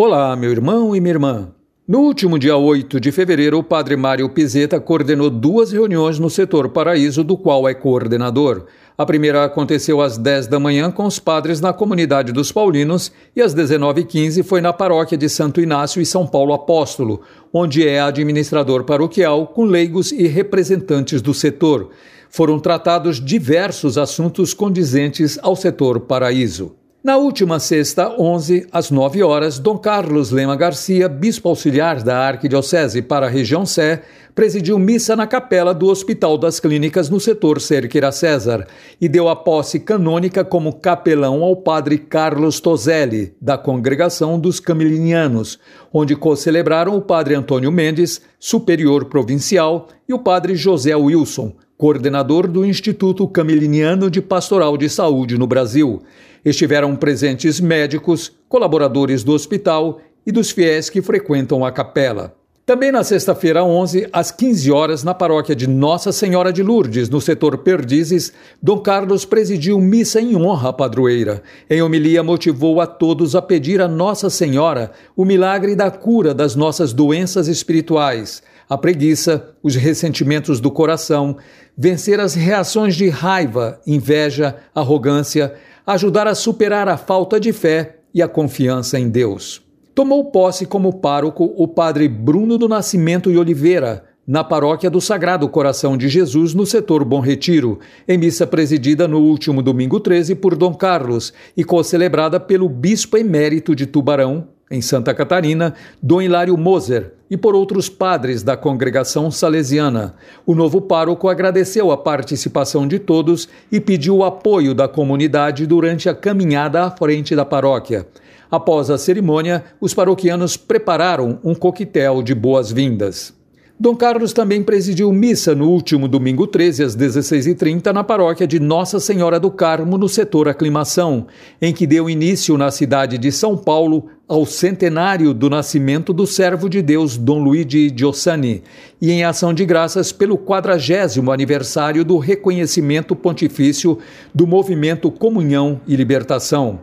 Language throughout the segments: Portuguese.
Olá, meu irmão e minha irmã. No último dia 8 de fevereiro, o padre Mário Pizeta coordenou duas reuniões no setor Paraíso, do qual é coordenador. A primeira aconteceu às 10 da manhã com os padres na comunidade dos Paulinos e às 19h15 foi na paróquia de Santo Inácio e São Paulo Apóstolo, onde é administrador paroquial com leigos e representantes do setor. Foram tratados diversos assuntos condizentes ao setor Paraíso. Na última sexta, 11, às 9 horas, Dom Carlos Lema Garcia, bispo auxiliar da Arquidiocese para a região Sé, presidiu missa na capela do Hospital das Clínicas no setor Cerqueira César e deu a posse canônica como capelão ao padre Carlos Toselli, da congregação dos Camilinianos, onde co-celebraram o padre Antônio Mendes, superior provincial, e o padre José Wilson, coordenador do Instituto Camiliniano de Pastoral de Saúde no Brasil. Estiveram presentes médicos, colaboradores do hospital e dos fiéis que frequentam a capela. Também na sexta-feira, 11, às 15 horas, na paróquia de Nossa Senhora de Lourdes, no setor Perdizes, Dom Carlos presidiu missa em honra à padroeira. Em homilia, motivou a todos a pedir a Nossa Senhora o milagre da cura das nossas doenças espirituais, a preguiça, os ressentimentos do coração, vencer as reações de raiva, inveja, arrogância, ajudar a superar a falta de fé e a confiança em Deus. Tomou posse como pároco o padre Bruno do Nascimento e Oliveira, na paróquia do Sagrado Coração de Jesus, no setor Bom Retiro, em missa presidida no último domingo 13 por Dom Carlos e co-celebrada pelo bispo emérito de Tubarão, em Santa Catarina, Dom Hilário Moser, e por outros padres da congregação salesiana. O novo pároco agradeceu a participação de todos e pediu o apoio da comunidade durante a caminhada à frente da paróquia. Após a cerimônia, os paroquianos prepararam um coquetel de boas-vindas. Dom Carlos também presidiu missa no último domingo 13, às 16h30, na paróquia de Nossa Senhora do Carmo, no setor Aclimação, em que deu início na cidade de São Paulo ao centenário do nascimento do servo de Deus Dom Luigi Giossani e em ação de graças pelo quadragésimo aniversário do reconhecimento pontifício do movimento Comunhão e Libertação.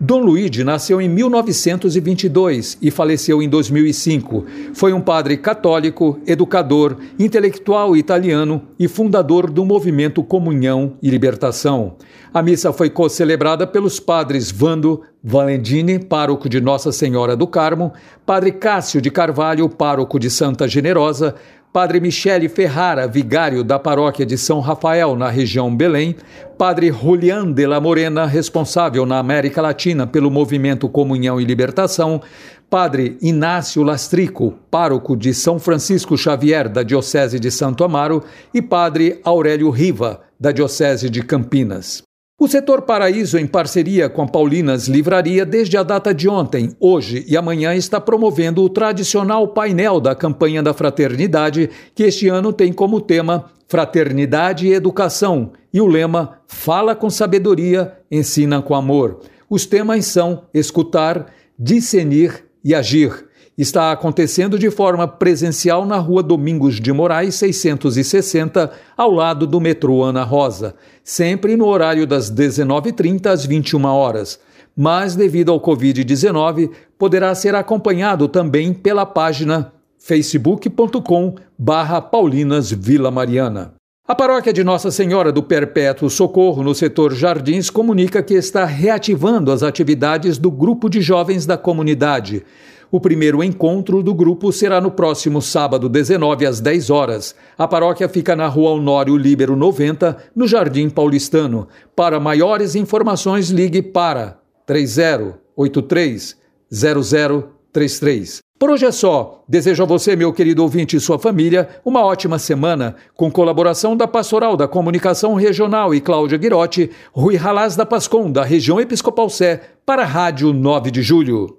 Dom Luigi nasceu em 1922 e faleceu em 2005. Foi um padre católico, educador, intelectual italiano e fundador do movimento Comunhão e Libertação. A missa foi co-celebrada pelos padres Vando Valentini, pároco de Nossa Senhora do Carmo, padre Cássio de Carvalho, pároco de Santa Generosa, Padre Michele Ferrara, vigário da paróquia de São Rafael, na região Belém, Padre Julián de la Morena, responsável na América Latina pelo movimento Comunhão e Libertação, Padre Inácio Lastrico, pároco de São Francisco Xavier, da Diocese de Santo Amaro, e Padre Aurélio Riva, da Diocese de Campinas. O setor Paraíso, em parceria com a Paulinas Livraria, desde a data de ontem, hoje e amanhã, está promovendo o tradicional painel da campanha da fraternidade, que este ano tem como tema Fraternidade e Educação e o lema Fala com sabedoria, ensina com amor. Os temas são escutar, discernir e agir está acontecendo de forma presencial na rua Domingos de Moraes, 660, ao lado do metrô Ana Rosa, sempre no horário das 19h30 às 21 horas. Mas, devido ao Covid-19, poderá ser acompanhado também pela página facebook.com barra Paulinas Vila Mariana. A paróquia de Nossa Senhora do Perpétuo Socorro, no setor Jardins, comunica que está reativando as atividades do grupo de jovens da comunidade. O primeiro encontro do grupo será no próximo sábado, 19 às 10 horas. A paróquia fica na Rua Honório Líbero 90, no Jardim Paulistano. Para maiores informações, ligue para 3083 0033. Por hoje é só. Desejo a você, meu querido ouvinte e sua família, uma ótima semana, com colaboração da Pastoral da Comunicação Regional e Cláudia Guirotti, Rui Ralaz da Pascom, da região Episcopal Sé, para a Rádio 9 de Julho.